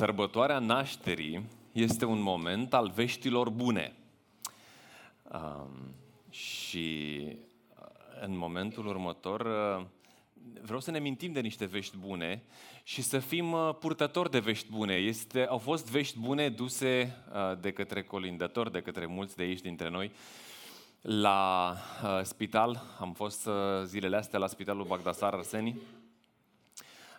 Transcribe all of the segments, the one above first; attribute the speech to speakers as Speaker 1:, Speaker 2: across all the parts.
Speaker 1: Sărbătoarea nașterii este un moment al veștilor bune. Um, și uh, în momentul următor uh, vreau să ne mintim de niște vești bune și să fim uh, purtători de vești bune. Este, au fost vești bune duse de către colindători, de către mulți de aici dintre noi. La uh, spital, am fost uh, zilele astea la spitalul Bagdasar Arseni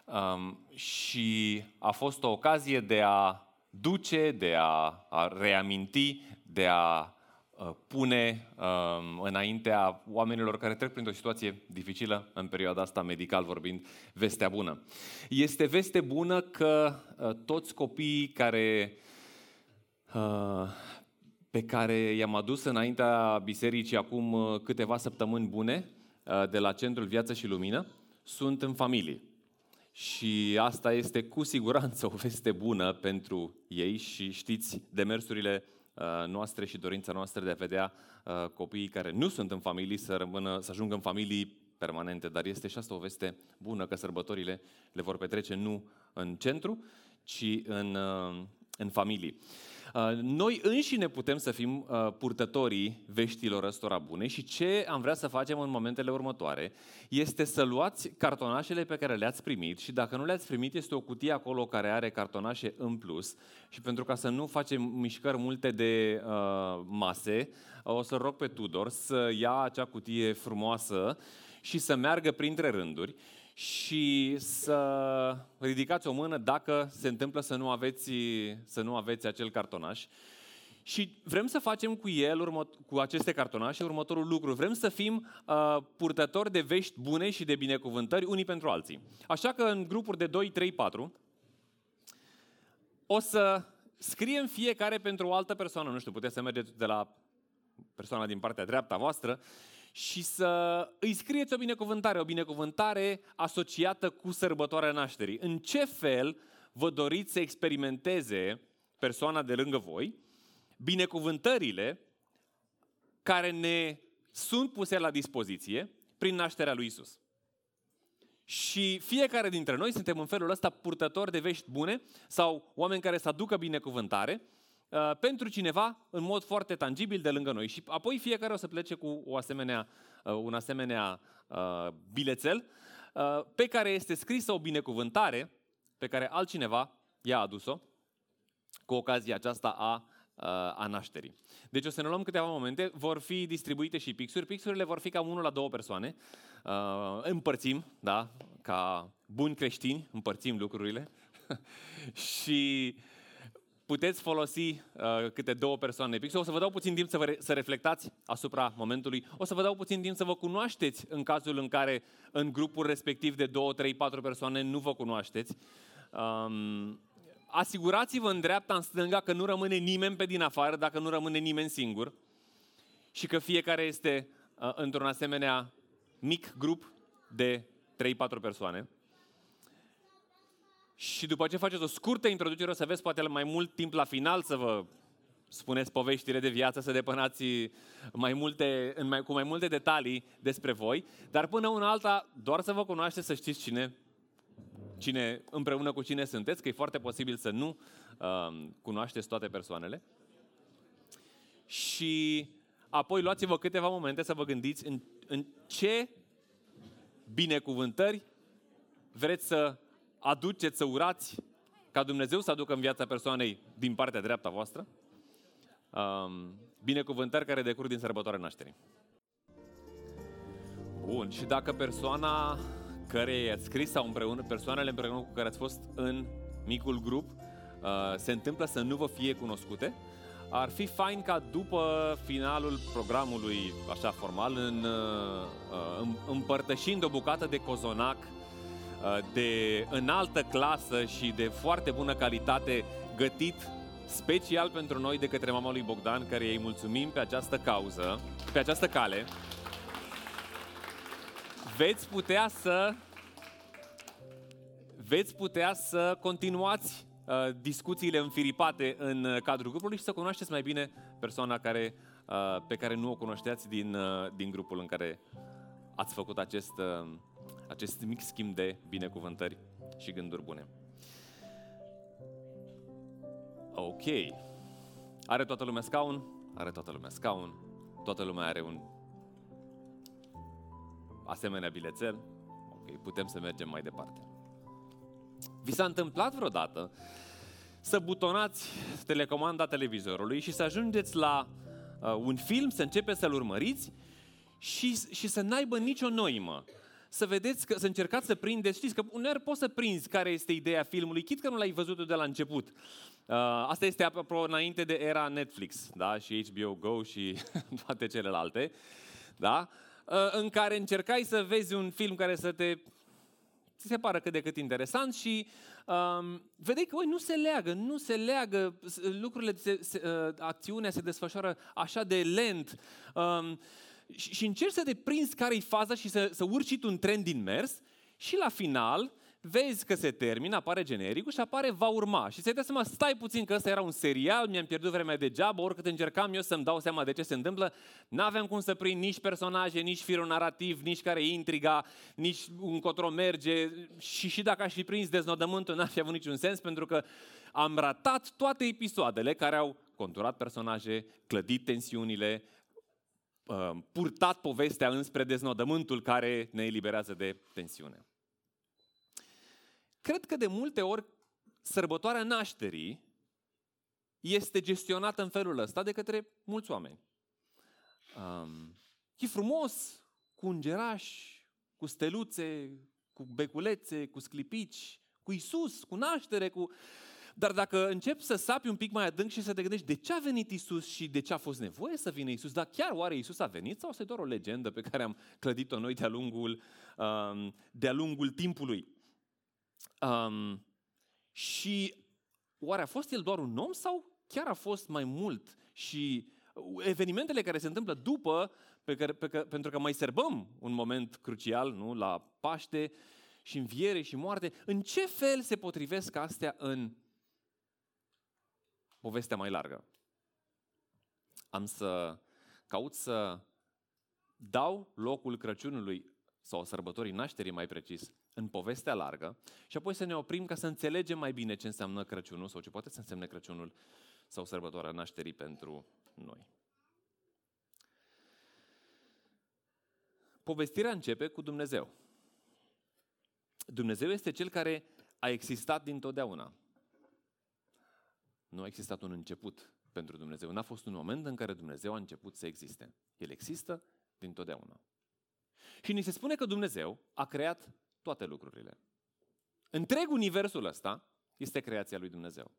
Speaker 1: um, și a fost o ocazie de a duce, de a, a reaminti, de a uh, pune um, înaintea oamenilor care trec printr-o situație dificilă în perioada asta, medical vorbind, vestea bună. Este veste bună că uh, toți copiii care uh, pe care i-am adus înaintea bisericii acum uh, câteva săptămâni bune uh, de la Centrul Viață și Lumină sunt în familie. Și asta este cu siguranță o veste bună pentru ei și știți demersurile uh, noastre și dorința noastră de a vedea copiii care nu sunt în familii să rămână, să ajungă în familii permanente, dar este și asta o veste bună că sărbătorile le vor petrece nu în centru, ci în, în familii. Uh, noi înșine putem să fim uh, purtătorii veștilor ăstora bune și ce am vrea să facem în momentele următoare este să luați cartonașele pe care le-ați primit și dacă nu le-ați primit, este o cutie acolo care are cartonașe în plus. Și pentru ca să nu facem mișcări multe de uh, mase, o să rog pe Tudor să ia acea cutie frumoasă și să meargă printre rânduri și să ridicați o mână dacă se întâmplă să nu aveți, să nu aveți acel cartonaș. Și vrem să facem cu el, cu aceste cartonașe, următorul lucru. Vrem să fim uh, purtători de vești bune și de binecuvântări unii pentru alții. Așa că în grupuri de 2, 3, 4 o să scriem fiecare pentru o altă persoană. Nu știu, puteți să mergeți de la persoana din partea dreapta voastră și să îi scrieți o binecuvântare, o binecuvântare asociată cu sărbătoarea nașterii. În ce fel vă doriți să experimenteze persoana de lângă voi binecuvântările care ne sunt puse la dispoziție prin nașterea lui Isus. Și fiecare dintre noi suntem în felul ăsta purtători de vești bune sau oameni care să aducă binecuvântare Uh, pentru cineva în mod foarte tangibil de lângă noi. Și apoi fiecare o să plece cu o asemenea, uh, un asemenea uh, bilețel pe care este scrisă o binecuvântare pe care altcineva i-a adus-o cu ocazia aceasta a, a nașterii. Deci o să ne luăm câteva momente, vor fi distribuite și pixuri. Pixurile vor fi cam unul la două persoane. Împărțim, da, ca buni creștini, împărțim lucrurile. și puteți folosi uh, câte două persoane pixel. O să vă dau puțin timp să, vă re- să reflectați asupra momentului. O să vă dau puțin timp să vă cunoașteți în cazul în care în grupul respectiv de două, trei, patru persoane nu vă cunoașteți. Um, asigurați-vă în dreapta, în stânga, că nu rămâne nimeni pe din afară, dacă nu rămâne nimeni singur și că fiecare este uh, într-un asemenea mic grup de 3-4 persoane. Și după ce faceți o scurtă introducere, o să aveți poate mai mult timp la final să vă spuneți poveștile de viață, să depănați mai multe, în mai, cu mai multe detalii despre voi, dar până una alta, doar să vă cunoașteți, să știți cine, cine, împreună cu cine sunteți, că e foarte posibil să nu uh, cunoașteți toate persoanele. Și apoi luați-vă câteva momente să vă gândiți în, în ce binecuvântări vreți să aduceți, să urați ca Dumnezeu să aducă în viața persoanei din partea dreapta voastră um, binecuvântări care decurg din sărbătoarea nașterii. Bun, și dacă persoana care i-ați scris sau împreună, persoanele împreună cu care ați fost în micul grup uh, se întâmplă să nu vă fie cunoscute, ar fi fain ca după finalul programului, așa formal, în, uh, uh împărtășind o bucată de cozonac Uh, de înaltă clasă și de foarte bună calitate gătit special pentru noi de către mama lui Bogdan, care îi mulțumim pe această cauză, pe această cale. Veți putea să veți putea să continuați uh, discuțiile înfiripate în uh, cadrul grupului și să cunoașteți mai bine persoana care, uh, pe care nu o cunoșteați din, uh, din grupul în care ați făcut acest uh, acest mic schimb de binecuvântări și gânduri bune. Ok. Are toată lumea scaun? Are toată lumea scaun. Toată lumea are un asemenea bilețel. Ok, putem să mergem mai departe. Vi s-a întâmplat vreodată să butonați telecomanda televizorului și să ajungeți la uh, un film, să începeți să-l urmăriți și, și să n-aibă nicio noimă. Să vedeți, că, să încercați să prindeți, știți că uneori poți să prinzi care este ideea filmului, chit că nu l-ai văzut de la început. Uh, asta este apropo înainte de era Netflix, da, și HBO Go și toate celelalte, da, uh, în care încercai să vezi un film care să te ți se pară cât de cât interesant și um, vedeai că, oi, nu se leagă, nu se leagă, lucrurile, se, se, uh, acțiunea se desfășoară așa de lent. Um, și, și încerci să te prinzi care-i faza și să, să urci un trend din mers și la final vezi că se termină, apare genericul și apare va urma. Și să-i dai seama, stai puțin că ăsta era un serial, mi-am pierdut vremea degeaba, oricât încercam eu să-mi dau seama de ce se întâmplă, n-aveam cum să prind nici personaje, nici firul narrativ, nici care e intriga, nici încotro merge și și dacă aș fi prins deznodământul, n-ar fi avut niciun sens, pentru că am ratat toate episoadele care au conturat personaje, clădit tensiunile, uh, purtat povestea înspre deznodământul care ne eliberează de tensiune. Cred că de multe ori sărbătoarea nașterii este gestionată în felul ăsta de către mulți oameni. Um, e frumos, cu îngerași, cu steluțe, cu beculețe, cu sclipici, cu Isus, cu naștere, cu... Dar dacă începi să sapi un pic mai adânc și să te gândești de ce a venit Isus și de ce a fost nevoie să vină Isus, dar chiar oare Isus a venit sau este doar o legendă pe care am clădit-o noi de-a lungul, um, de-a lungul timpului? Um, și oare a fost el doar un om sau chiar a fost mai mult? Și evenimentele care se întâmplă după, pe care, pe, pentru că mai serbăm un moment crucial, nu, la Paște și înviere și moarte, în ce fel se potrivesc astea în povestea mai largă? Am să caut să dau locul Crăciunului sau sărbătorii nașterii mai precis, în povestea largă și apoi să ne oprim ca să înțelegem mai bine ce înseamnă Crăciunul sau ce poate să însemne Crăciunul sau sărbătoarea nașterii pentru noi. Povestirea începe cu Dumnezeu. Dumnezeu este cel care a existat dintotdeauna. Nu a existat un început pentru Dumnezeu. N-a fost un moment în care Dumnezeu a început să existe. El există dintotdeauna. Și ni se spune că Dumnezeu a creat toate lucrurile. Întreg universul ăsta este creația lui Dumnezeu.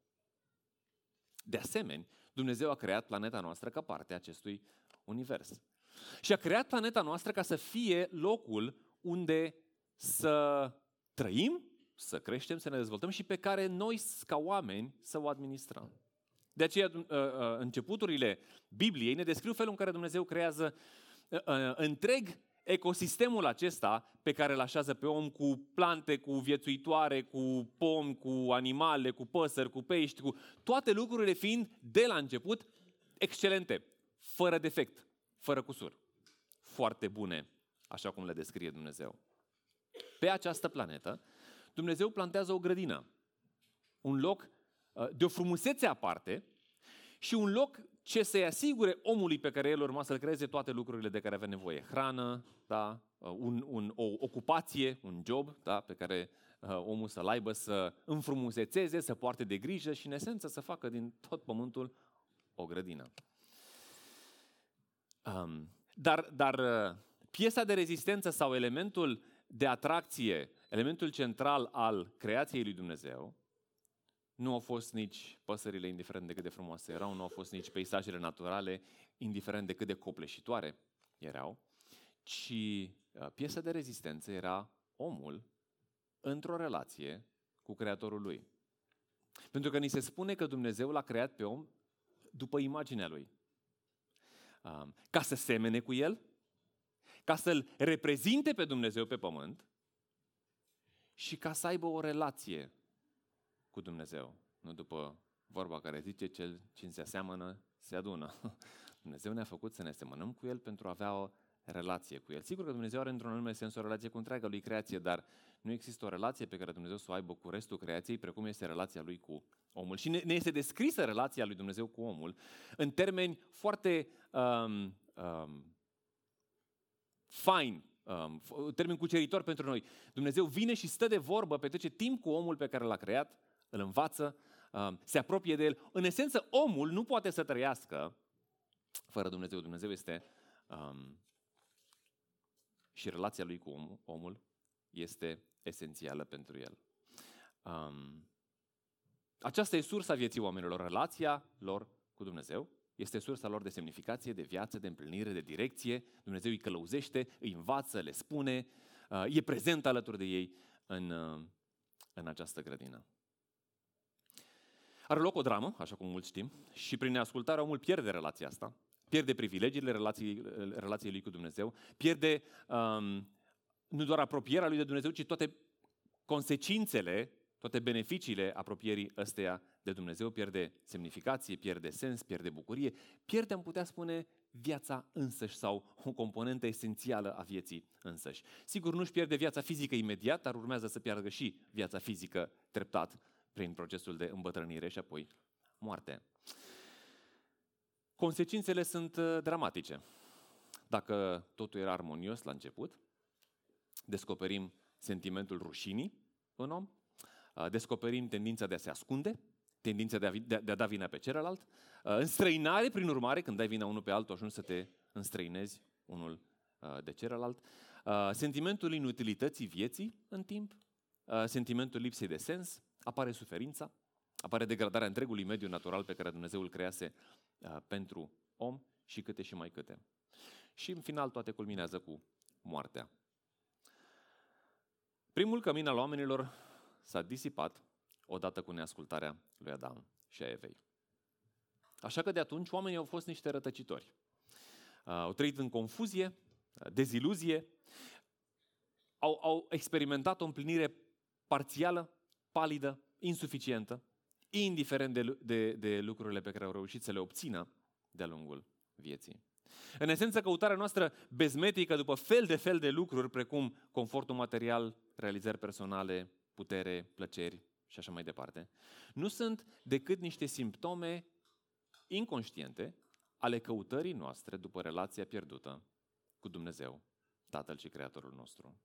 Speaker 1: De asemenea, Dumnezeu a creat planeta noastră ca parte a acestui univers. Și a creat planeta noastră ca să fie locul unde să trăim, să creștem, să ne dezvoltăm și pe care noi, ca oameni, să o administrăm. De aceea, uh, uh, începuturile Bibliei ne descriu felul în care Dumnezeu creează uh, întreg ecosistemul acesta pe care îl așează pe om cu plante, cu viețuitoare, cu pomi, cu animale, cu păsări, cu pești, cu toate lucrurile fiind de la început excelente, fără defect, fără cusur. Foarte bune, așa cum le descrie Dumnezeu. Pe această planetă, Dumnezeu plantează o grădină, un loc uh, de o frumusețe aparte și un loc ce să-i asigure omului pe care el urma să-l creeze toate lucrurile de care avea nevoie. Hrană, da? Uh, un, un, o ocupație, un job da? pe care uh, omul să-l aibă, să înfrumusețeze, să poarte de grijă și, în esență, să facă din tot pământul o grădină. Um, dar, dar uh, piesa de rezistență sau elementul de atracție, elementul central al creației lui Dumnezeu, nu au fost nici păsările, indiferent de cât de frumoase erau, nu au fost nici peisajele naturale, indiferent de cât de copleșitoare erau, ci uh, piesa de rezistență era omul într-o relație cu Creatorul lui. Pentru că ni se spune că Dumnezeu l-a creat pe om după imaginea lui. Um, ca să semene cu el, ca să-l reprezinte pe Dumnezeu pe pământ și ca să aibă o relație cu Dumnezeu. Nu după vorba care zice, cel cine se aseamănă, se adună. Dumnezeu ne-a făcut să ne asemănăm cu El pentru a avea o relație cu El. Sigur că Dumnezeu are într-un anume sens o relație cu întreaga Lui creație, dar nu există o relație pe care Dumnezeu să o aibă cu restul creației, precum este relația lui cu omul. Și ne, ne este descrisă relația lui Dumnezeu cu omul în termeni foarte um, um, fine, um, termen cuceritor pentru noi. Dumnezeu vine și stă de vorbă, petrece timp cu omul pe care l-a creat, îl învață, um, se apropie de el. În esență, omul nu poate să trăiască fără Dumnezeu. Dumnezeu este um, și relația lui cu omul este esențială pentru el. Um, aceasta e sursa vieții oamenilor, relația lor cu Dumnezeu. Este sursa lor de semnificație, de viață, de împlinire, de direcție. Dumnezeu îi călăuzește, îi învață, le spune, uh, e prezent alături de ei în, uh, în această grădină. Are loc o dramă, așa cum mulți știm, și prin neascultare omul pierde relația asta, pierde privilegiile relației, relației lui cu Dumnezeu, pierde um, nu doar apropierea lui de Dumnezeu, ci toate consecințele, toate beneficiile apropierii ăsteia de Dumnezeu, pierde semnificație, pierde sens, pierde bucurie, pierde, am putea spune, viața însăși sau o componentă esențială a vieții însăși. Sigur, nu-și pierde viața fizică imediat, dar urmează să piardă și viața fizică treptat prin procesul de îmbătrânire și apoi moarte. Consecințele sunt uh, dramatice. Dacă totul era armonios la început, descoperim sentimentul rușinii în om, uh, descoperim tendința de a se ascunde, tendința de a, de, de a da vina pe celălalt, uh, înstrăinare, prin urmare, când dai vina unul pe altul, ajungi să te înstrăinezi unul de celălalt, sentimentul inutilității vieții în timp, sentimentul lipsei de sens, apare suferința, apare degradarea întregului mediu natural pe care Dumnezeu îl crease pentru om și câte și mai câte. Și în final toate culminează cu moartea. Primul cămin al oamenilor s-a disipat odată cu neascultarea lui Adam și a Evei. Așa că de atunci oamenii au fost niște rătăcitori. Au trăit în confuzie, deziluzie, au, au experimentat o împlinire parțială, palidă, insuficientă, indiferent de, de, de lucrurile pe care au reușit să le obțină de-a lungul vieții. În esență, căutarea noastră bezmetică după fel de fel de lucruri, precum confortul material, realizări personale, putere, plăceri și așa mai departe, nu sunt decât niște simptome inconștiente ale căutării noastre după relația pierdută cu Dumnezeu, Tatăl și Creatorul nostru.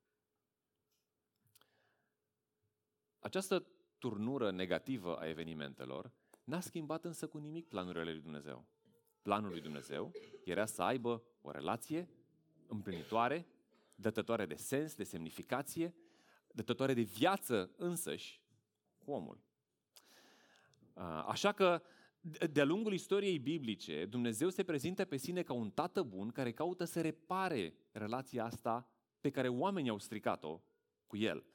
Speaker 1: Această turnură negativă a evenimentelor n-a schimbat însă cu nimic planurile lui Dumnezeu. Planul lui Dumnezeu era să aibă o relație împlinitoare, dătătoare de sens, de semnificație, dătătoare de viață însăși cu omul. Așa că, de-a lungul istoriei biblice, Dumnezeu se prezintă pe sine ca un tată bun care caută să repare relația asta pe care oamenii au stricat-o cu el.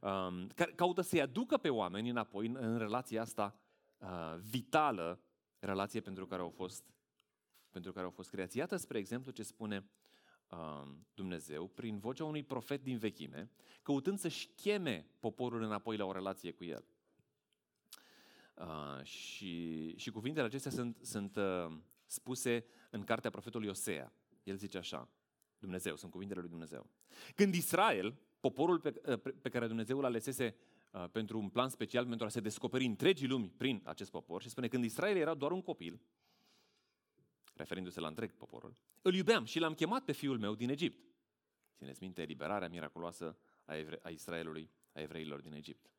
Speaker 1: Um, caută să-i aducă pe oameni înapoi în, în relația asta uh, vitală, relație pentru care au fost, pentru care au fost creați. Iată, spre exemplu, ce spune uh, Dumnezeu prin vocea unui profet din vechime, căutând să-și cheme poporul înapoi la o relație cu el. Uh, și, și cuvintele acestea sunt, sunt uh, spuse în cartea profetului Osea. El zice așa, Dumnezeu, sunt cuvintele lui Dumnezeu. Când Israel, poporul pe, eh, pe care Dumnezeu îl alesese uh, pentru un plan special, pentru a se descoperi întregii lumi prin acest popor. Și spune, când Israel era doar un copil, referindu-se la întreg poporul, îl iubeam și l-am chemat pe fiul meu din Egipt. Țineți minte eliberarea miraculoasă a, evre- a Israelului, a evreilor din Egipt.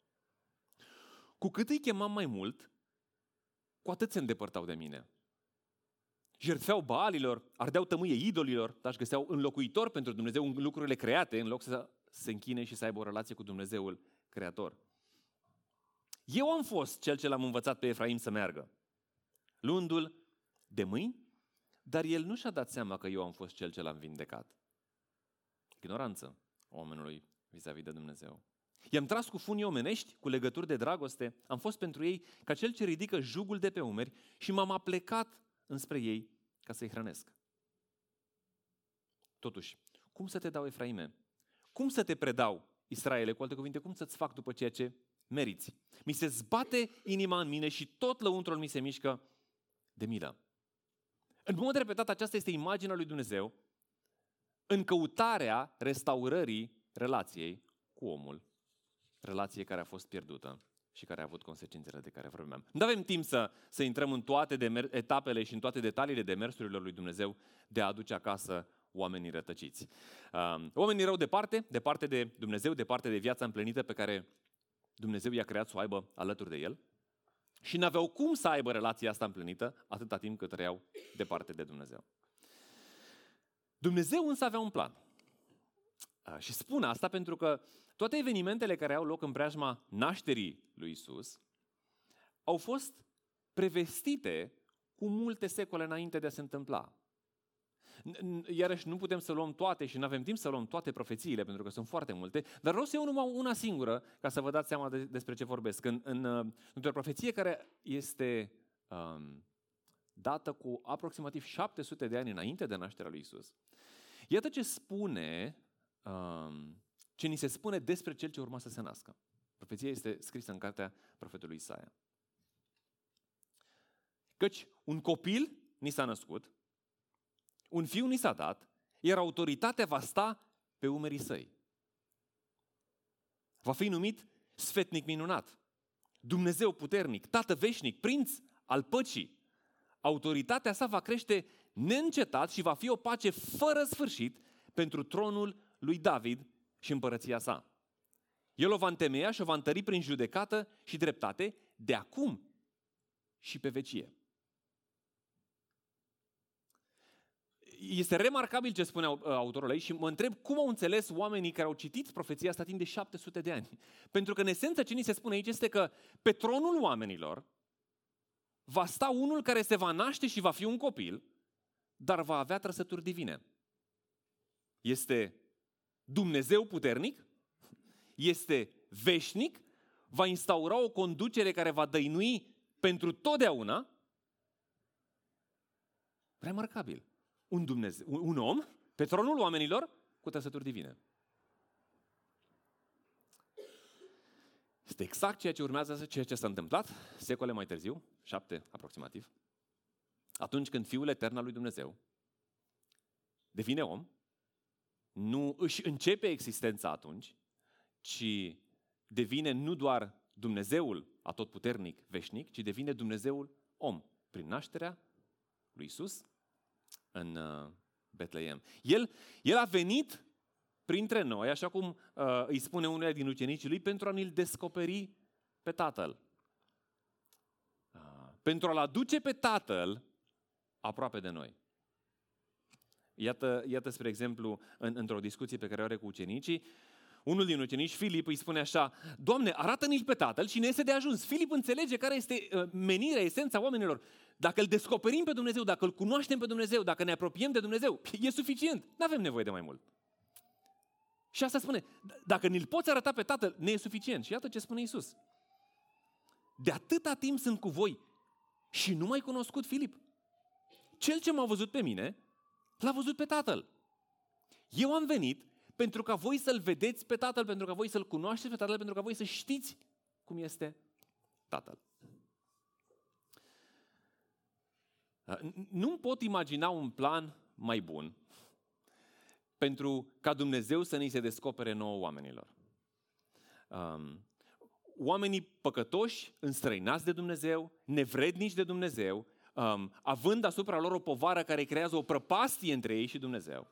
Speaker 1: Cu cât îi chemam mai mult, cu atât se îndepărtau de mine. Jertfeau baalilor, ardeau tămâie idolilor, dar își găseau înlocuitor pentru Dumnezeu în lucrurile create, în loc să se închine și să aibă o relație cu Dumnezeul Creator. Eu am fost cel ce l-am învățat pe Efraim să meargă, luându-l de mâini, dar el nu și-a dat seama că eu am fost cel ce l-am vindecat. Ignoranță oamenului vis-a-vis de Dumnezeu. I-am tras cu funii omenești, cu legături de dragoste, am fost pentru ei ca cel ce ridică jugul de pe umeri și m-am aplecat înspre ei ca să-i hrănesc. Totuși, cum să te dau, Efraime? Cum să te predau, Israele, cu alte cuvinte, cum să-ți fac după ceea ce meriți? Mi se zbate inima în mine și tot lăuntrul mi se mișcă de milă. În mod repetat, aceasta este imaginea lui Dumnezeu în căutarea restaurării relației cu omul relație care a fost pierdută și care a avut consecințele de care vorbeam. Nu avem timp să, să intrăm în toate demer- etapele și în toate detaliile demersurilor lui Dumnezeu de a aduce acasă oamenii rătăciți. Um, oamenii rău departe, departe de Dumnezeu, departe de viața împlinită pe care Dumnezeu i-a creat să o aibă alături de El și n-aveau cum să aibă relația asta împlinită atâta timp cât trăiau departe de Dumnezeu. Dumnezeu însă avea un plan. Și spun asta pentru că toate evenimentele care au loc în preajma nașterii lui Isus au fost prevestite cu multe secole înainte de a se întâmpla. Iarăși nu putem să luăm toate și nu avem timp să luăm toate profețiile, pentru că sunt foarte multe, dar vreau să iau numai una singură ca să vă dați seama de, despre ce vorbesc. În, în, uh, într-o profeție care este um, dată cu aproximativ 700 de ani înainte de nașterea lui Isus. Iată ce spune, um, ce ni se spune despre cel ce urma să se nască. Profeția este scrisă în cartea profetului Isaia. Căci un copil ni s-a născut, un fiu ni s-a dat, iar autoritatea va sta pe umerii săi. Va fi numit sfetnic minunat, Dumnezeu puternic, Tată veșnic, prinț al păcii. Autoritatea sa va crește neîncetat și va fi o pace fără sfârșit pentru tronul lui David și împărăția sa. El o va întemeia și o va întări prin judecată și dreptate de acum și pe vecie. este remarcabil ce spune uh, autorul aici și mă întreb cum au înțeles oamenii care au citit profeția asta timp de 700 de ani. Pentru că în esență ce ni se spune aici este că pe tronul oamenilor va sta unul care se va naște și va fi un copil, dar va avea trăsături divine. Este Dumnezeu puternic, este veșnic, va instaura o conducere care va dăinui pentru totdeauna. Remarcabil un, Dumnezeu, un om pe tronul oamenilor cu trăsături divine. Este exact ceea ce urmează, ceea ce s-a întâmplat secole mai târziu, șapte aproximativ, atunci când Fiul Etern al lui Dumnezeu devine om, nu își începe existența atunci, ci devine nu doar Dumnezeul atotputernic, veșnic, ci devine Dumnezeul om, prin nașterea lui Isus în uh, Betleem. El, el a venit printre noi, așa cum uh, îi spune unul din ucenicii lui, pentru a ne-l descoperi pe Tatăl. Uh, pentru a-l aduce pe Tatăl aproape de noi. Iată, iată spre exemplu, în, într-o discuție pe care o are cu ucenicii, unul din ucenici, Filip, îi spune așa, Doamne, arată-ne-l pe Tatăl și ne este de ajuns. Filip înțelege care este uh, menirea, esența oamenilor. Dacă îl descoperim pe Dumnezeu, dacă îl cunoaștem pe Dumnezeu, dacă ne apropiem de Dumnezeu, e suficient. Nu avem nevoie de mai mult. Și asta spune, dacă ne-l poți arăta pe Tatăl, ne e suficient. Și iată ce spune Isus. De atâta timp sunt cu voi și nu mai cunoscut Filip. Cel ce m-a văzut pe mine, l-a văzut pe Tatăl. Eu am venit pentru ca voi să-L vedeți pe Tatăl, pentru ca voi să-L cunoașteți pe Tatăl, pentru ca voi să știți cum este Tatăl. Nu pot imagina un plan mai bun pentru ca Dumnezeu să ne se descopere nouă oamenilor. Um, oamenii păcătoși, înstrăinați de Dumnezeu, nevrednici de Dumnezeu, um, având asupra lor o povară care creează o prăpastie între ei și Dumnezeu.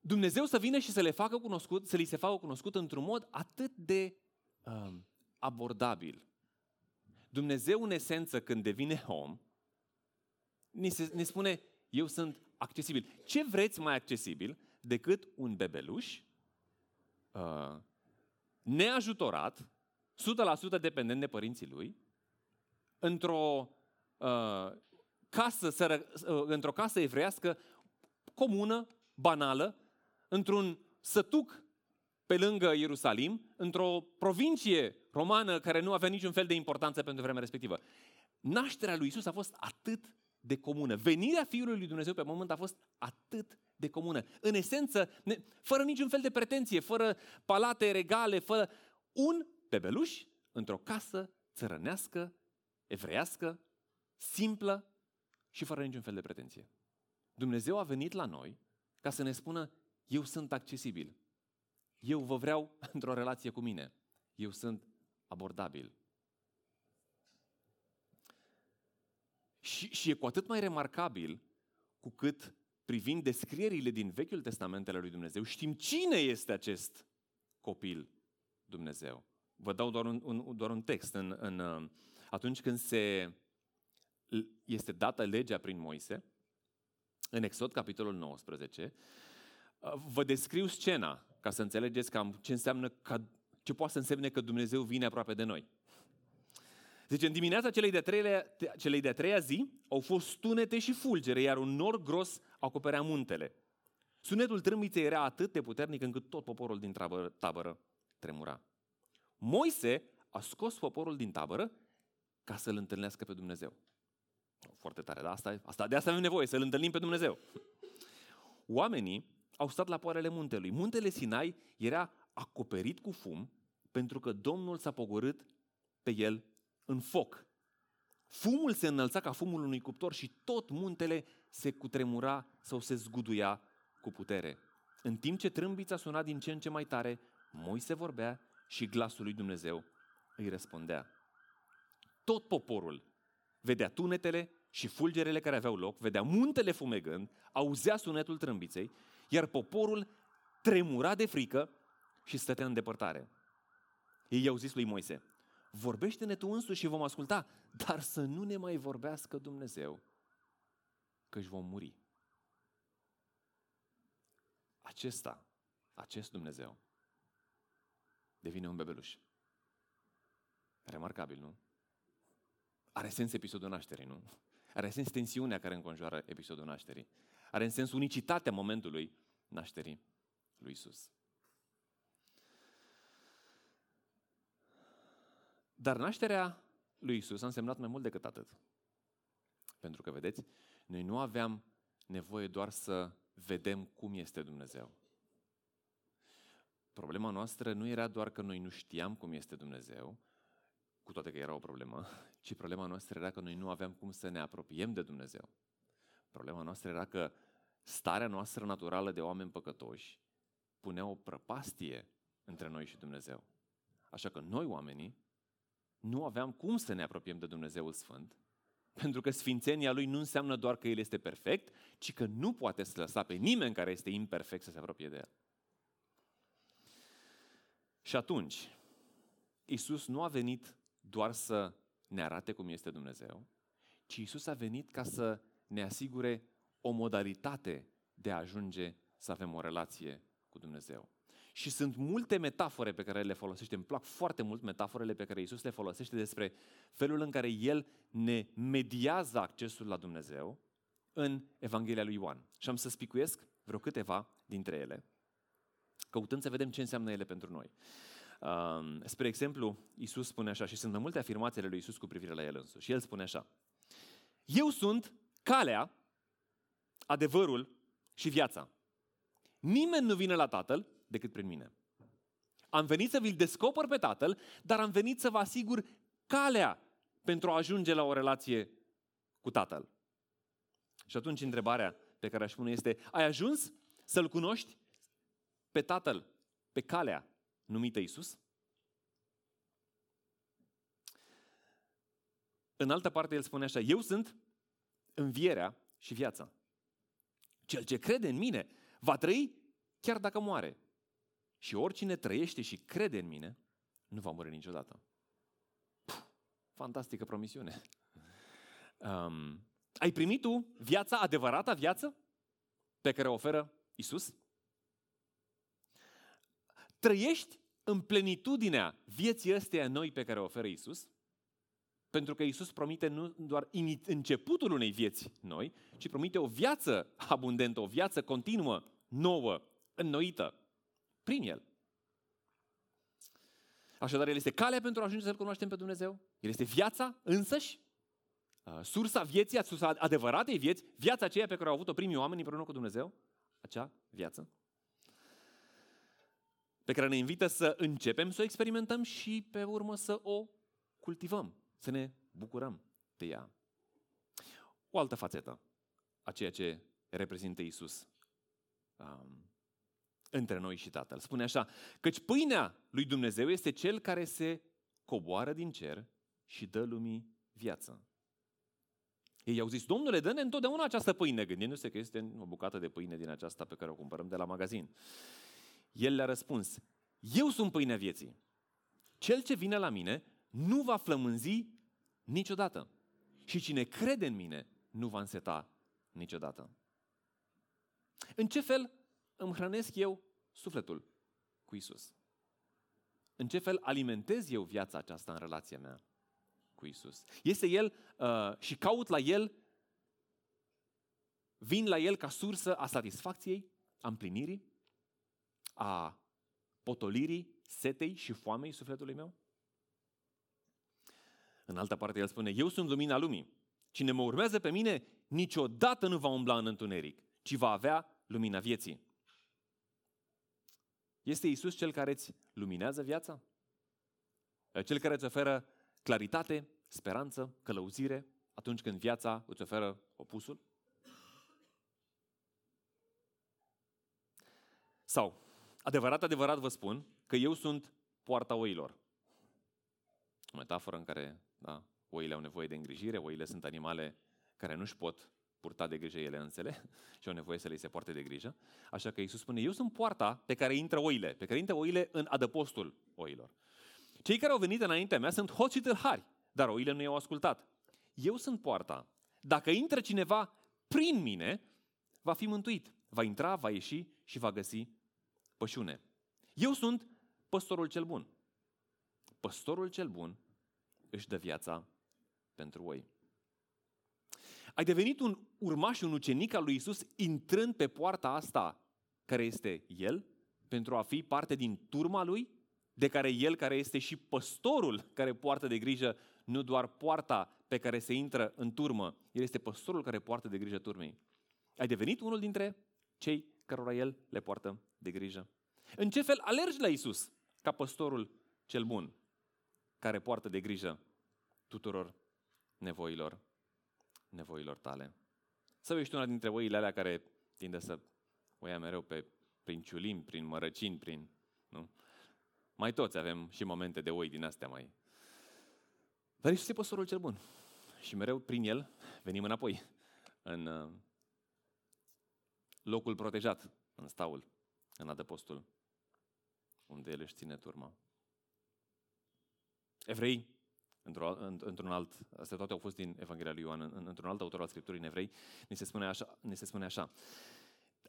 Speaker 1: Dumnezeu să vină și să le facă cunoscut, să li se facă cunoscut într-un mod atât de um, abordabil. Dumnezeu, în esență, când devine om, ne, se, ne spune, eu sunt accesibil. Ce vreți mai accesibil decât un bebeluș uh, neajutorat, 100% dependent de părinții lui, într-o uh, casă, sără, uh, într-o casă evreiască comună, banală, într-un sătuc pe lângă Ierusalim, într-o provincie romană care nu avea niciun fel de importanță pentru vremea respectivă. Nașterea lui Isus a fost atât de comună. Venirea Fiului lui Dumnezeu pe moment a fost atât de comună. În esență, fără niciun fel de pretenție, fără palate regale, fără un bebeluș într-o casă țărănească, evreiască, simplă și fără niciun fel de pretenție. Dumnezeu a venit la noi ca să ne spună, eu sunt accesibil. eu vă vreau într-o relație cu mine. Eu sunt abordabil. Și, și e cu atât mai remarcabil cu cât privind descrierile din Vechiul Testament al lui Dumnezeu, știm cine este acest copil Dumnezeu. Vă dau doar un, un, doar un text. În, în, uh, atunci când se, este dată legea prin Moise, în Exod, capitolul 19, uh, vă descriu scena ca să înțelegeți cam ce înseamnă ca, ce poate să însemne că Dumnezeu vine aproape de noi. Zice, în dimineața celei de-a treia, celei de treia zi au fost tunete și fulgere, iar un nor gros acoperea muntele. Sunetul trâmbiței era atât de puternic încât tot poporul din tabără, tabără tremura. Moise a scos poporul din tabără ca să-L întâlnească pe Dumnezeu. Foarte tare, dar asta, asta, de asta avem nevoie, să-L întâlnim pe Dumnezeu. Oamenii au stat la poarele muntelui. Muntele Sinai era acoperit cu fum pentru că Domnul s-a pogorât pe el în foc. Fumul se înălța ca fumul unui cuptor și tot muntele se cutremura sau se zguduia cu putere. În timp ce trâmbița suna din ce în ce mai tare, Moise vorbea și glasul lui Dumnezeu îi răspundea. Tot poporul vedea tunetele și fulgerele care aveau loc, vedea muntele fumegând, auzea sunetul trâmbiței, iar poporul tremura de frică și stătea în depărtare. Ei i-au zis lui Moise, vorbește-ne tu însuși și vom asculta, dar să nu ne mai vorbească Dumnezeu, că își vom muri. Acesta, acest Dumnezeu, devine un bebeluș. Remarcabil, nu? Are sens episodul nașterii, nu? Are sens tensiunea care înconjoară episodul nașterii. Are în sens unicitatea momentului nașterii lui Isus. Dar nașterea lui Isus a însemnat mai mult decât atât. Pentru că, vedeți, noi nu aveam nevoie doar să vedem cum este Dumnezeu. Problema noastră nu era doar că noi nu știam cum este Dumnezeu, cu toate că era o problemă, ci problema noastră era că noi nu aveam cum să ne apropiem de Dumnezeu. Problema noastră era că starea noastră naturală de oameni păcătoși punea o prăpastie între noi și Dumnezeu. Așa că noi, oamenii, nu aveam cum să ne apropiem de Dumnezeul Sfânt, pentru că sfințenia Lui nu înseamnă doar că El este perfect, ci că nu poate să lăsa pe nimeni care este imperfect să se apropie de El. Și atunci, Isus nu a venit doar să ne arate cum este Dumnezeu, ci Isus a venit ca să ne asigure o modalitate de a ajunge să avem o relație cu Dumnezeu. Și sunt multe metafore pe care le folosește. Îmi plac foarte mult metaforele pe care Isus le folosește despre felul în care El ne mediază accesul la Dumnezeu în Evanghelia lui Ioan. Și am să spicuiesc vreo câteva dintre ele, căutând să vedem ce înseamnă ele pentru noi. Uh, spre exemplu, Isus spune așa, și sunt mai multe afirmațiile lui Isus cu privire la El însuși. Și El spune așa, Eu sunt calea, adevărul și viața. Nimeni nu vine la Tatăl decât prin mine. Am venit să vi-l descoper pe Tatăl, dar am venit să vă asigur calea pentru a ajunge la o relație cu Tatăl. Și atunci întrebarea pe care aș pune este, ai ajuns să-L cunoști pe Tatăl, pe calea numită Isus? În altă parte el spune așa, eu sunt învierea și viața. Cel ce crede în mine va trăi chiar dacă moare. Și oricine trăiește și crede în mine, nu va muri niciodată. Puh, fantastică promisiune. Um, ai primit tu viața, adevărata viață pe care o oferă Isus? Trăiești în plenitudinea vieții ăsteia noi pe care o oferă Isus? Pentru că Isus promite nu doar începutul unei vieți noi, ci promite o viață abundentă, o viață continuă, nouă, înnoită prin El. Așadar, El este calea pentru a ajunge să-L cunoaștem pe Dumnezeu. El este viața însăși, sursa vieții, sursa adevăratei vieți, viața aceea pe care au avut-o primii oameni împreună cu Dumnezeu, acea viață, pe care ne invită să începem să o experimentăm și pe urmă să o cultivăm, să ne bucurăm de ea. O altă fațetă a ceea ce reprezintă Isus um, între noi și Tatăl. Spune așa, căci pâinea lui Dumnezeu este cel care se coboară din cer și dă lumii viață. Ei au zis, Domnule, dă-ne întotdeauna această pâine, gândindu-se că este o bucată de pâine din aceasta pe care o cumpărăm de la magazin. El le-a răspuns, eu sunt pâinea vieții. Cel ce vine la mine nu va flămânzi niciodată. Și cine crede în mine nu va înseta niciodată. În ce fel îmi hrănesc eu sufletul cu Isus? În ce fel alimentez eu viața aceasta în relația mea cu Isus? Este El uh, și caut la El, vin la El ca sursă a satisfacției, a împlinirii, a potolirii setei și foamei sufletului meu? În altă parte, el spune, eu sunt lumina lumii. Cine mă urmează pe mine, niciodată nu va umbla în întuneric, ci va avea lumina vieții. Este Isus cel care îți luminează viața? Cel care îți oferă claritate, speranță, călăuzire atunci când viața îți oferă opusul? Sau, adevărat, adevărat vă spun că eu sunt poarta oilor. O metaforă în care da, oile au nevoie de îngrijire, oile sunt animale care nu își pot purta de grijă ele însele și au nevoie să le se poarte de grijă. Așa că Iisus spune, eu sunt poarta pe care intră oile, pe care intră oile în adăpostul oilor. Cei care au venit înaintea mea sunt hoți și tâlhari, dar oile nu i-au ascultat. Eu sunt poarta. Dacă intră cineva prin mine, va fi mântuit. Va intra, va ieși și va găsi pășune. Eu sunt păstorul cel bun. Păstorul cel bun își dă viața pentru oi. Ai devenit un urmaș, un ucenic al lui Isus, intrând pe poarta asta care este El, pentru a fi parte din turma Lui, de care El, care este și păstorul care poartă de grijă, nu doar poarta pe care se intră în turmă, El este păstorul care poartă de grijă turmei. Ai devenit unul dintre cei cărora El le poartă de grijă. În ce fel alergi la Isus ca păstorul cel bun, care poartă de grijă tuturor nevoilor nevoilor tale. Sau ești una dintre oile alea care tinde să o ia mereu pe, prin ciulim, prin mărăcini, prin... Nu? Mai toți avem și momente de oi din astea mai... Dar Iisus e păstorul cel bun. Și mereu prin el venim înapoi în uh, locul protejat, în staul, în adăpostul, unde el își ține turma. Evrei într-un alt, astea toate au fost din Evanghelia lui Ioan, într-un alt autor al Scripturii în evrei, ni se spune așa, ni se spune așa.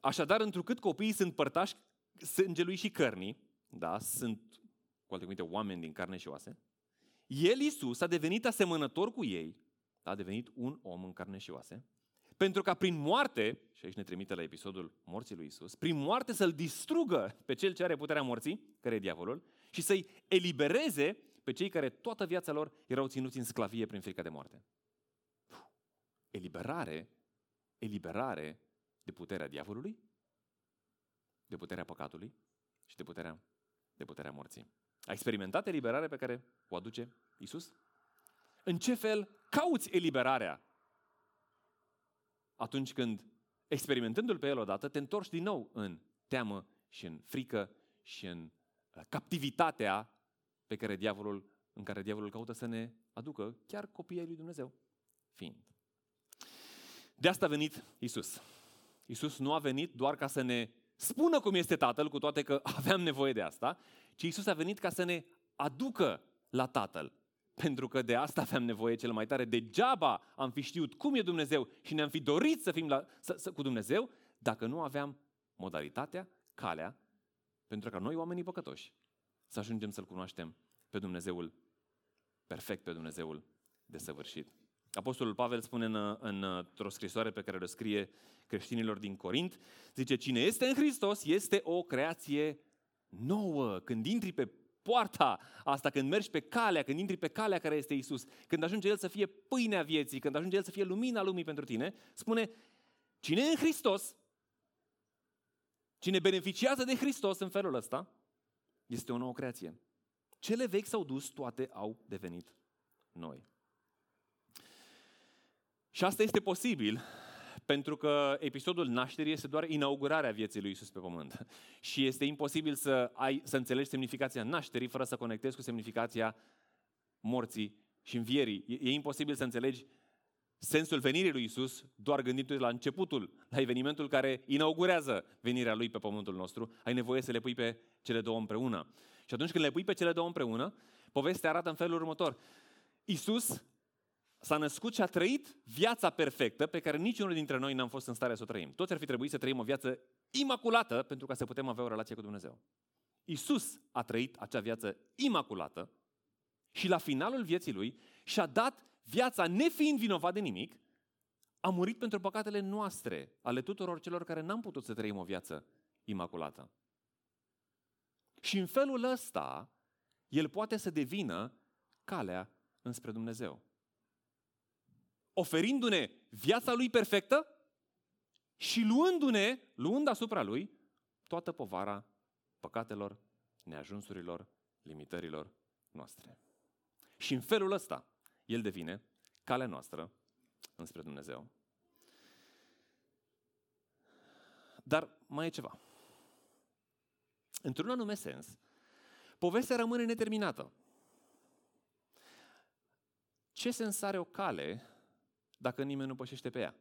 Speaker 1: Așadar, întrucât copiii sunt părtași sângelui și cărnii, da, sunt, cu alte cuvinte, oameni din carne și oase, el, Iisus, a devenit asemănător cu ei, a devenit un om în carne și oase, pentru ca prin moarte, și aici ne trimite la episodul morții lui Isus, prin moarte să-l distrugă pe cel ce are puterea morții, care e diavolul, și să-i elibereze pe cei care toată viața lor erau ținuți în sclavie prin frica de moarte. Eliberare, eliberare de puterea diavolului, de puterea păcatului și de puterea, de puterea morții. A experimentat eliberarea pe care o aduce Isus? În ce fel cauți eliberarea atunci când, experimentându-l pe el odată, te întorci din nou în teamă și în frică și în uh, captivitatea pe care diavolul, în care diavolul caută să ne aducă chiar copiii lui Dumnezeu fiind. De asta a venit Isus. Isus nu a venit doar ca să ne spună cum este Tatăl, cu toate că aveam nevoie de asta, ci Isus a venit ca să ne aducă la Tatăl. Pentru că de asta aveam nevoie cel mai tare. Degeaba am fi știut cum e Dumnezeu și ne-am fi dorit să fim la, să, să, cu Dumnezeu dacă nu aveam modalitatea, calea, pentru că noi, oamenii păcătoși, să ajungem să-L cunoaștem pe Dumnezeul perfect, pe Dumnezeul desăvârșit. Apostolul Pavel spune în, în, într-o scrisoare pe care o scrie creștinilor din Corint, zice, cine este în Hristos este o creație nouă. Când intri pe poarta asta, când mergi pe calea, când intri pe calea care este Isus, când ajunge El să fie pâinea vieții, când ajunge El să fie lumina lumii pentru tine, spune, cine e în Hristos, cine beneficiază de Hristos în felul ăsta, este o nouă creație. Cele vechi s-au dus, toate au devenit noi. Și asta este posibil pentru că episodul nașterii este doar inaugurarea vieții lui Isus pe pământ. Și este imposibil să, ai, să înțelegi semnificația nașterii fără să conectezi cu semnificația morții și învierii. E, e imposibil să înțelegi sensul venirii lui Isus doar gândindu-te la începutul, la evenimentul care inaugurează venirea lui pe pământul nostru. Ai nevoie să le pui pe cele două împreună. Și atunci când le pui pe cele două împreună, povestea arată în felul următor. Isus s-a născut și a trăit viața perfectă pe care niciunul dintre noi n-am fost în stare să o trăim. Toți ar fi trebuit să trăim o viață imaculată pentru ca să putem avea o relație cu Dumnezeu. Isus a trăit acea viață imaculată și la finalul vieții lui și-a dat viața nefiind vinovat de nimic, a murit pentru păcatele noastre, ale tuturor celor care n-am putut să trăim o viață imaculată. Și în felul ăsta, el poate să devină calea înspre Dumnezeu oferindu-ne viața lui perfectă și luându-ne, luând asupra lui, toată povara păcatelor, neajunsurilor, limitărilor noastre. Și în felul ăsta, el devine calea noastră înspre Dumnezeu. Dar mai e ceva. Într-un anume sens, povestea rămâne neterminată. Ce sens are o cale dacă nimeni nu pășește pe ea?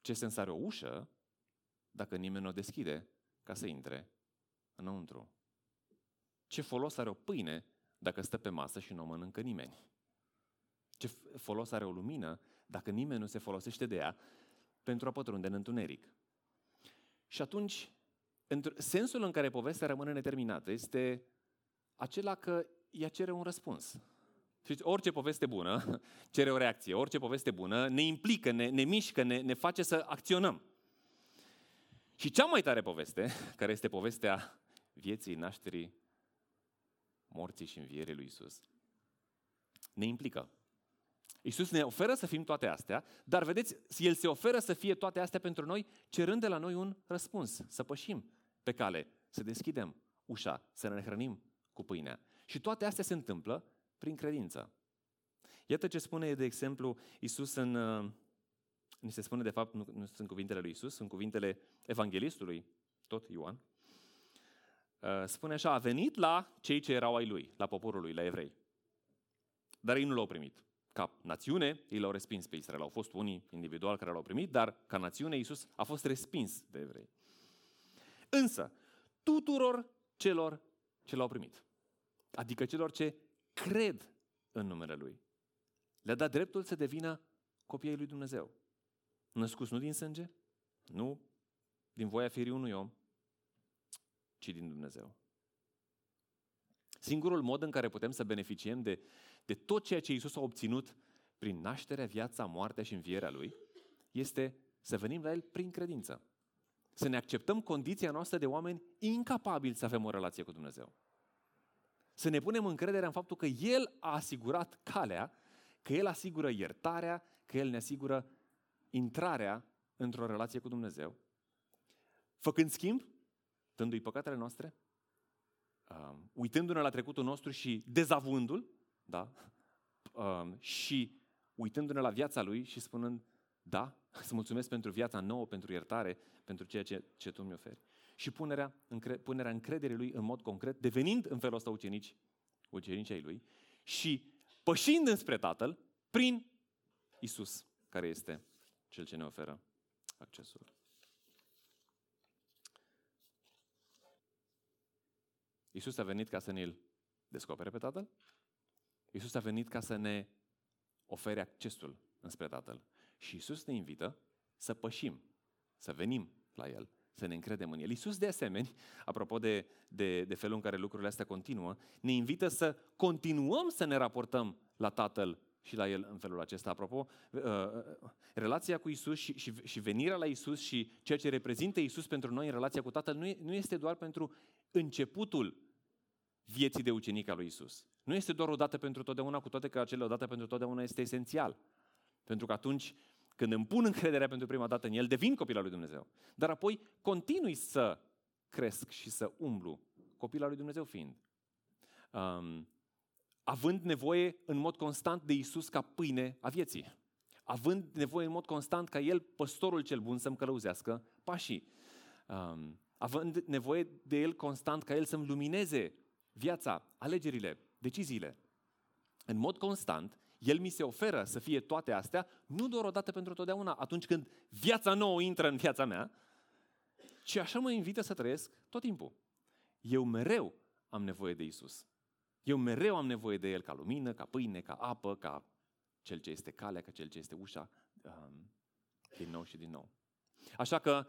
Speaker 1: Ce sens are o ușă dacă nimeni nu o deschide ca să intre înăuntru? Ce folos are o pâine dacă stă pe masă și nu o mănâncă nimeni? Ce folos are o lumină dacă nimeni nu se folosește de ea pentru a pătrunde în întuneric? Și atunci, sensul în care povestea rămâne neterminată este acela că ea cere un răspuns. Știți, orice poveste bună cere o reacție, orice poveste bună ne implică, ne, ne mișcă, ne, ne face să acționăm. Și cea mai tare poveste, care este povestea vieții, nașterii, morții și învierii lui Isus, ne implică. Isus ne oferă să fim toate astea, dar vedeți, El se oferă să fie toate astea pentru noi, cerând de la noi un răspuns, să pășim pe cale, să deschidem ușa, să ne hrănim cu pâinea. Și toate astea se întâmplă prin credință. Iată ce spune, de exemplu, Isus în... Uh, ni se spune, de fapt, nu, nu sunt cuvintele lui Isus, sunt cuvintele evanghelistului, tot Ioan. Uh, spune așa, a venit la cei ce erau ai lui, la poporul lui, la evrei. Dar ei nu l-au primit. Ca națiune, ei l-au respins pe Israel. Au fost unii individual care l-au primit, dar ca națiune, Isus a fost respins de evrei. Însă, tuturor celor ce l-au primit, adică celor ce cred în numele Lui. Le-a dat dreptul să devină copiii lui Dumnezeu. Născuți nu din sânge, nu din voia firii unui om, ci din Dumnezeu. Singurul mod în care putem să beneficiem de, de tot ceea ce Isus a obținut prin nașterea, viața, moartea și învierea Lui, este să venim la El prin credință. Să ne acceptăm condiția noastră de oameni incapabili să avem o relație cu Dumnezeu. Să ne punem încrederea în faptul că El a asigurat calea, că El asigură iertarea, că El ne asigură intrarea într-o relație cu Dumnezeu. Făcând schimb, dându-i păcatele noastre, um, uitându-ne la trecutul nostru și dezavuându-l, da? Um, și uitându-ne la viața Lui și spunând, da, îți mulțumesc pentru viața nouă, pentru iertare, pentru ceea ce, ce Tu mi oferi și punerea, încre- punerea încrederii lui în mod concret, devenind în felul ăsta ucenici, ucenici ai lui și pășind înspre Tatăl prin Isus, care este cel ce ne oferă accesul. Isus a venit ca să ne-l descopere pe Tatăl. Isus a venit ca să ne ofere accesul înspre Tatăl. Și Isus ne invită să pășim, să venim la El să ne încredem în El. Iisus, de asemenea, apropo de, de, de felul în care lucrurile astea continuă, ne invită să continuăm să ne raportăm la Tatăl și la El în felul acesta. Apropo, uh, uh, relația cu Isus și, și, și venirea la Isus și ceea ce reprezintă Isus pentru noi în relația cu Tatăl nu, nu este doar pentru începutul vieții de ucenic al lui Isus. Nu este doar o dată pentru totdeauna, cu toate că acele odată pentru totdeauna este esențial. Pentru că atunci când îmi pun încrederea pentru prima dată în El, devin copil al lui Dumnezeu. Dar apoi continui să cresc și să umblu, copil al lui Dumnezeu fiind. Um, având nevoie în mod constant de Isus ca pâine a vieții. având nevoie în mod constant ca El, păstorul cel bun, să-mi călăuzească pașii. Um, având nevoie de El constant ca El să-mi lumineze viața, alegerile, deciziile. În mod constant, El mi se oferă să fie toate astea, nu doar o dată pentru totdeauna, atunci când viața nouă intră în viața mea, ci așa mă invită să trăiesc tot timpul. Eu mereu am nevoie de Isus. Eu mereu am nevoie de El ca lumină, ca pâine, ca apă, ca cel ce este calea, ca cel ce este ușa, um, din nou și din nou. Așa că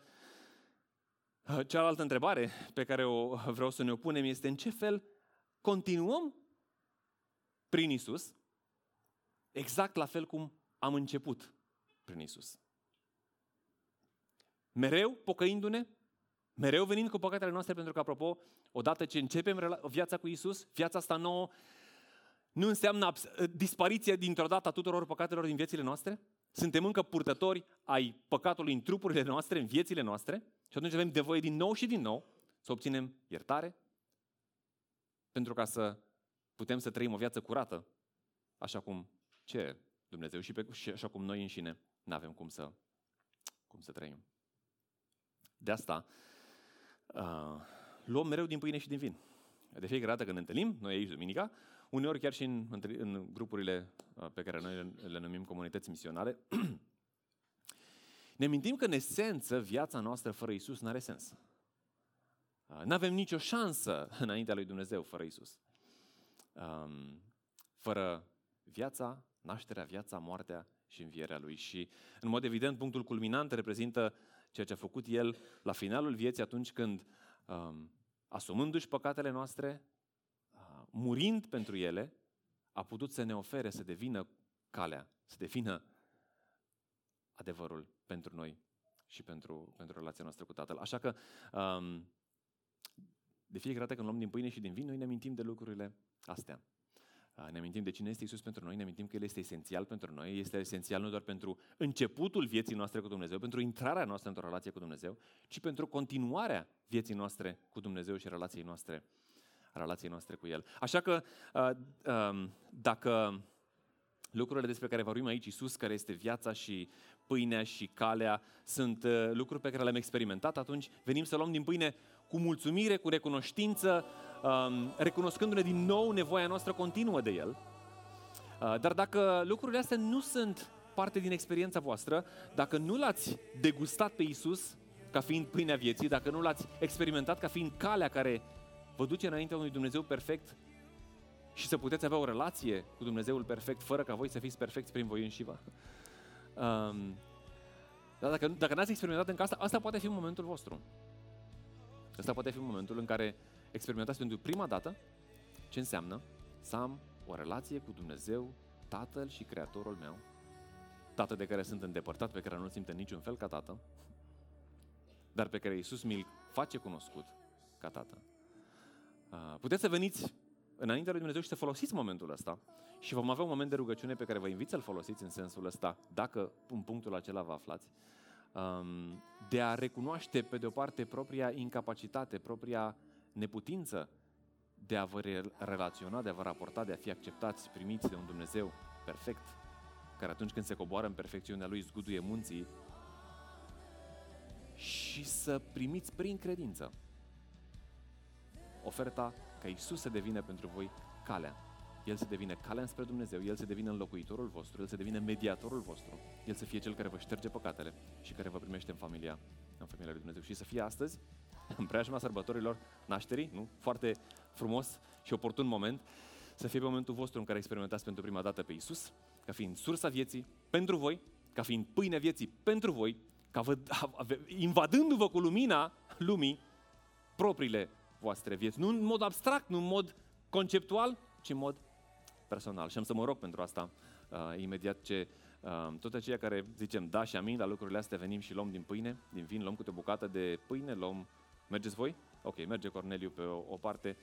Speaker 1: uh, cealaltă întrebare pe care o vreau să ne o punem este în ce fel continuăm prin Isus, exact la fel cum am început prin Isus. Mereu pocăindu-ne, mereu venind cu păcatele noastre, pentru că, apropo, odată ce începem viața cu Isus, viața asta nouă nu înseamnă dispariția dintr-o dată a tuturor păcatelor din viețile noastre. Suntem încă purtători ai păcatului în trupurile noastre, în viețile noastre și atunci avem nevoie din nou și din nou să obținem iertare pentru ca să putem să trăim o viață curată, așa cum ce Dumnezeu și, pe, și așa cum noi înșine nu avem cum să, cum să trăim. De asta uh, luăm mereu din pâine și din vin. De fiecare dată când ne întâlnim, noi aici duminica, uneori chiar și în, în grupurile uh, pe care noi le numim comunități misionare, ne mintim că în esență viața noastră fără Isus nu are sens. Uh, nu avem nicio șansă înaintea lui Dumnezeu fără Isus. Um, fără viața, nașterea, viața, moartea și învierea lui. Și, în mod evident, punctul culminant reprezintă ceea ce a făcut el la finalul vieții atunci când, um, asumându-și păcatele noastre, uh, murind pentru ele, a putut să ne ofere să devină calea, să devină adevărul pentru noi și pentru, pentru relația noastră cu Tatăl. Așa că, um, de fiecare dată când luăm din pâine și din vin, noi ne mintim de lucrurile astea. Ne amintim de cine este Isus pentru noi, ne amintim că El este esențial pentru noi, este esențial nu doar pentru începutul vieții noastre cu Dumnezeu, pentru intrarea noastră într-o relație cu Dumnezeu, ci pentru continuarea vieții noastre cu Dumnezeu și relației noastre, relației noastre cu El. Așa că dacă lucrurile despre care vorbim aici, Isus, care este viața și pâinea și calea, sunt lucruri pe care le-am experimentat, atunci venim să luăm din pâine cu mulțumire, cu recunoștință, um, recunoscându-ne din nou nevoia noastră continuă de El. Uh, dar dacă lucrurile astea nu sunt parte din experiența voastră, dacă nu l-ați degustat pe Isus ca fiind pâinea vieții, dacă nu l-ați experimentat ca fiind calea care vă duce înaintea unui Dumnezeu perfect și să puteți avea o relație cu Dumnezeul perfect fără ca voi să fiți perfecți prin voi înșivă. Um, dar dacă, dacă n-ați experimentat încă asta, asta poate fi momentul vostru. Asta poate fi momentul în care experimentați pentru prima dată ce înseamnă să am o relație cu Dumnezeu, Tatăl și Creatorul meu, Tată de care sunt îndepărtat, pe care nu-L simt în niciun fel ca Tată, dar pe care Iisus mi-l face cunoscut ca Tată. Puteți să veniți înaintea lui Dumnezeu și să folosiți momentul ăsta. Și vom avea un moment de rugăciune pe care vă invit să-l folosiți în sensul ăsta, dacă în punctul acela vă aflați. Um, de a recunoaște, pe de o parte, propria incapacitate, propria neputință de a vă relaționa, de a vă raporta, de a fi acceptați, primiți de un Dumnezeu perfect, care atunci când se coboară în perfecțiunea Lui zguduie munții și să primiți prin credință oferta ca Isus să devină pentru voi calea el să devină calea spre Dumnezeu, El să devină înlocuitorul vostru, El să devină mediatorul vostru, El să fie Cel care vă șterge păcatele și care vă primește în familia, în familia lui Dumnezeu. Și să fie astăzi, în preajma sărbătorilor nașterii, nu? foarte frumos și oportun moment, să fie momentul vostru în care experimentați pentru prima dată pe Isus, ca fiind sursa vieții pentru voi, ca fiind pâinea vieții pentru voi, ca vă, invadându-vă cu lumina lumii propriile voastre vieți. Nu în mod abstract, nu în mod conceptual, ci în mod personal. Și am să mă rog pentru asta uh, imediat ce uh, tot aceia care zicem da și amin la lucrurile astea, venim și luăm din pâine, din vin, luăm câte o bucată de pâine, luăm... Mergeți voi? Ok, merge Corneliu pe o, o parte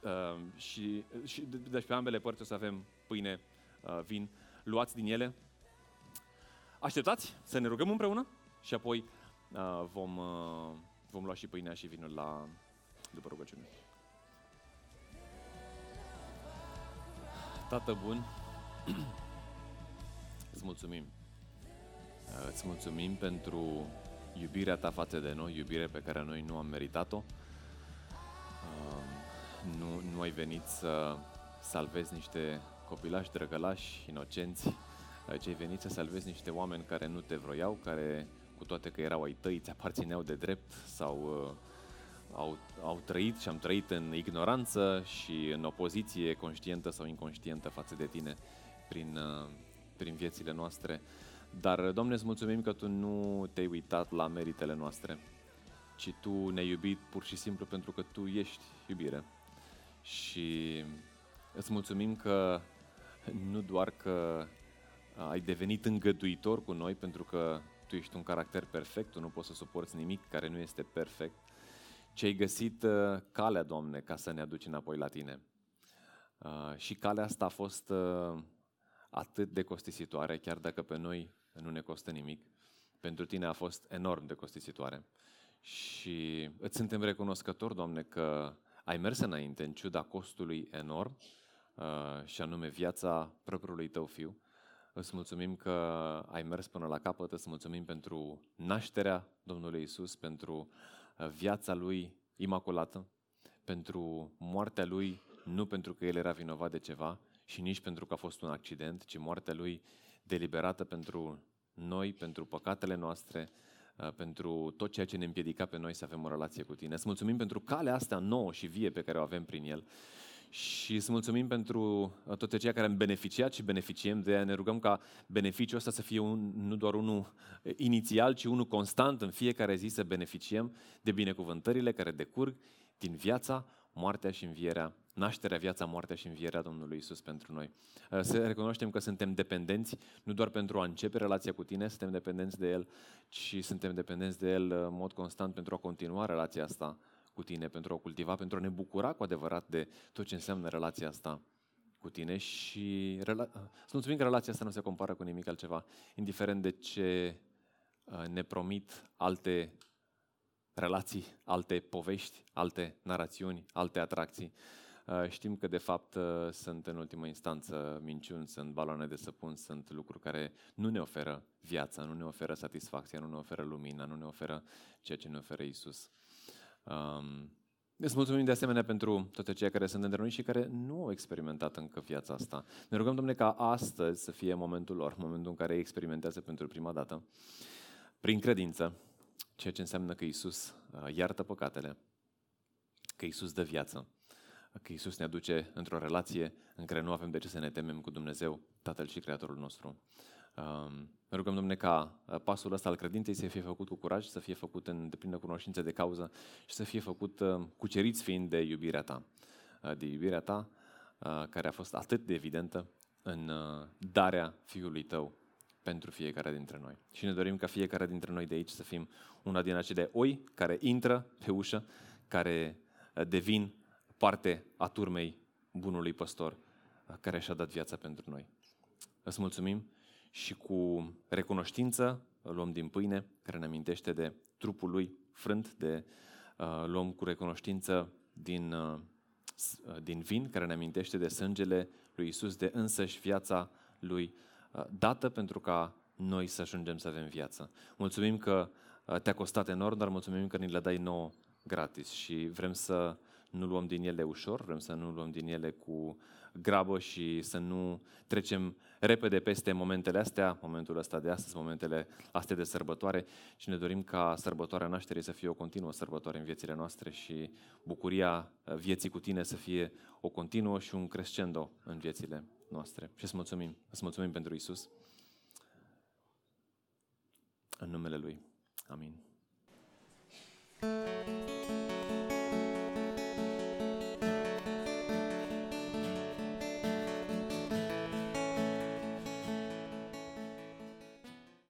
Speaker 1: uh, și, și deci pe ambele părți o să avem pâine, uh, vin, luați din ele. Așteptați să ne rugăm împreună și apoi uh, vom, uh, vom lua și pâinea și vinul la, după rugăciune. Tată bun, îți mulțumim Îți mulțumim pentru iubirea ta față de noi, iubire pe care noi nu am meritat-o. Nu, nu ai venit să salvezi niște copilași drăgălași, inocenți, ci ai venit să salvezi niște oameni care nu te vroiau, care cu toate că erau ai tăi, ți aparțineau de drept sau uh, au, au trăit și am trăit în ignoranță și în opoziție conștientă sau inconștientă față de tine prin, uh, prin viețile noastre. Dar, Doamne, îți mulțumim că Tu nu te-ai uitat la meritele noastre, ci Tu ne-ai iubit pur și simplu pentru că Tu ești iubire. Și îți mulțumim că nu doar că ai devenit îngăduitor cu noi pentru că tu ești un caracter perfect, tu nu poți să suporți nimic care nu este perfect, ci ai găsit uh, calea, Doamne, ca să ne aduci înapoi la Tine. Uh, și calea asta a fost uh, atât de costisitoare, chiar dacă pe noi nu ne costă nimic. Pentru Tine a fost enorm de costisitoare. Și îți suntem recunoscători, Doamne, că ai mers înainte în ciuda costului enorm, și anume viața propriului Tău Fiu, Îți mulțumim că ai mers până la capăt, îți mulțumim pentru nașterea Domnului Isus, pentru uh, viața Lui imaculată, pentru moartea Lui, nu pentru că El era vinovat de ceva și nici pentru că a fost un accident, ci moartea Lui deliberată pentru noi, pentru păcatele noastre, uh, pentru tot ceea ce ne împiedica pe noi să avem o relație cu Tine. Îți mulțumim pentru calea asta nouă și vie pe care o avem prin El și să mulțumim pentru uh, toate ceea care am beneficiat și beneficiem de ea. Ne rugăm ca beneficiul ăsta să fie un, nu doar unul uh, inițial, ci unul constant în fiecare zi să beneficiem de binecuvântările care decurg din viața, moartea și învierea, nașterea, viața, moartea și învierea Domnului Isus pentru noi. Uh, să recunoaștem că suntem dependenți, nu doar pentru a începe relația cu tine, suntem dependenți de El, ci suntem dependenți de El în mod constant pentru a continua relația asta cu tine, pentru a o cultiva, pentru a ne bucura cu adevărat de tot ce înseamnă relația asta cu tine și rela- să mulțumim că relația asta nu se compară cu nimic altceva, indiferent de ce uh, ne promit alte relații, alte povești, alte narațiuni, alte atracții. Uh, știm că de fapt uh, sunt în ultimă instanță minciuni, sunt baloane de săpun, sunt lucruri care nu ne oferă viața, nu ne oferă satisfacția, nu ne oferă lumina, nu ne oferă ceea ce ne oferă Isus. Um, Îți mulțumim de asemenea pentru toate cei care sunt între noi și care nu au experimentat încă viața asta. Ne rugăm, Domnule, ca astăzi să fie momentul lor, momentul în care ei experimentează pentru prima dată, prin credință, ceea ce înseamnă că Isus uh, iartă păcatele, că Isus dă viață, că Isus ne aduce într-o relație în care nu avem de ce să ne temem cu Dumnezeu, Tatăl și Creatorul nostru. Um, ne rugăm, Domnule, ca uh, pasul ăsta al credinței să fie făcut cu curaj, să fie făcut în deplină cunoștință de cauză și să fie făcut uh, cuceriți fiind de iubirea Ta. Uh, de iubirea Ta, care a fost atât de evidentă în darea Fiului Tău pentru fiecare dintre noi. Și ne dorim ca fiecare dintre noi de aici să fim una din acele oi care intră pe ușă, care devin parte a turmei bunului păstor care și-a dat viața pentru noi. Îți mulțumim și cu recunoștință luăm din pâine, care ne amintește de trupul lui frânt, de, uh, luăm cu recunoștință din, uh, din vin, care ne amintește de sângele lui Isus, de însăși viața lui uh, dată pentru ca noi să ajungem să avem viață. Mulțumim că uh, te-a costat enorm, dar mulțumim că ni le dai nouă gratis și vrem să nu luăm din ele ușor, vrem să nu luăm din ele cu grabă și să nu trecem repede peste momentele astea, momentul ăsta de astăzi, momentele astea de sărbătoare și ne dorim ca sărbătoarea nașterii să fie o continuă sărbătoare în viețile noastre și bucuria vieții cu tine să fie o continuă și un crescendo în viețile noastre. Și îți mulțumim, îți mulțumim pentru Isus. În numele Lui. Amin.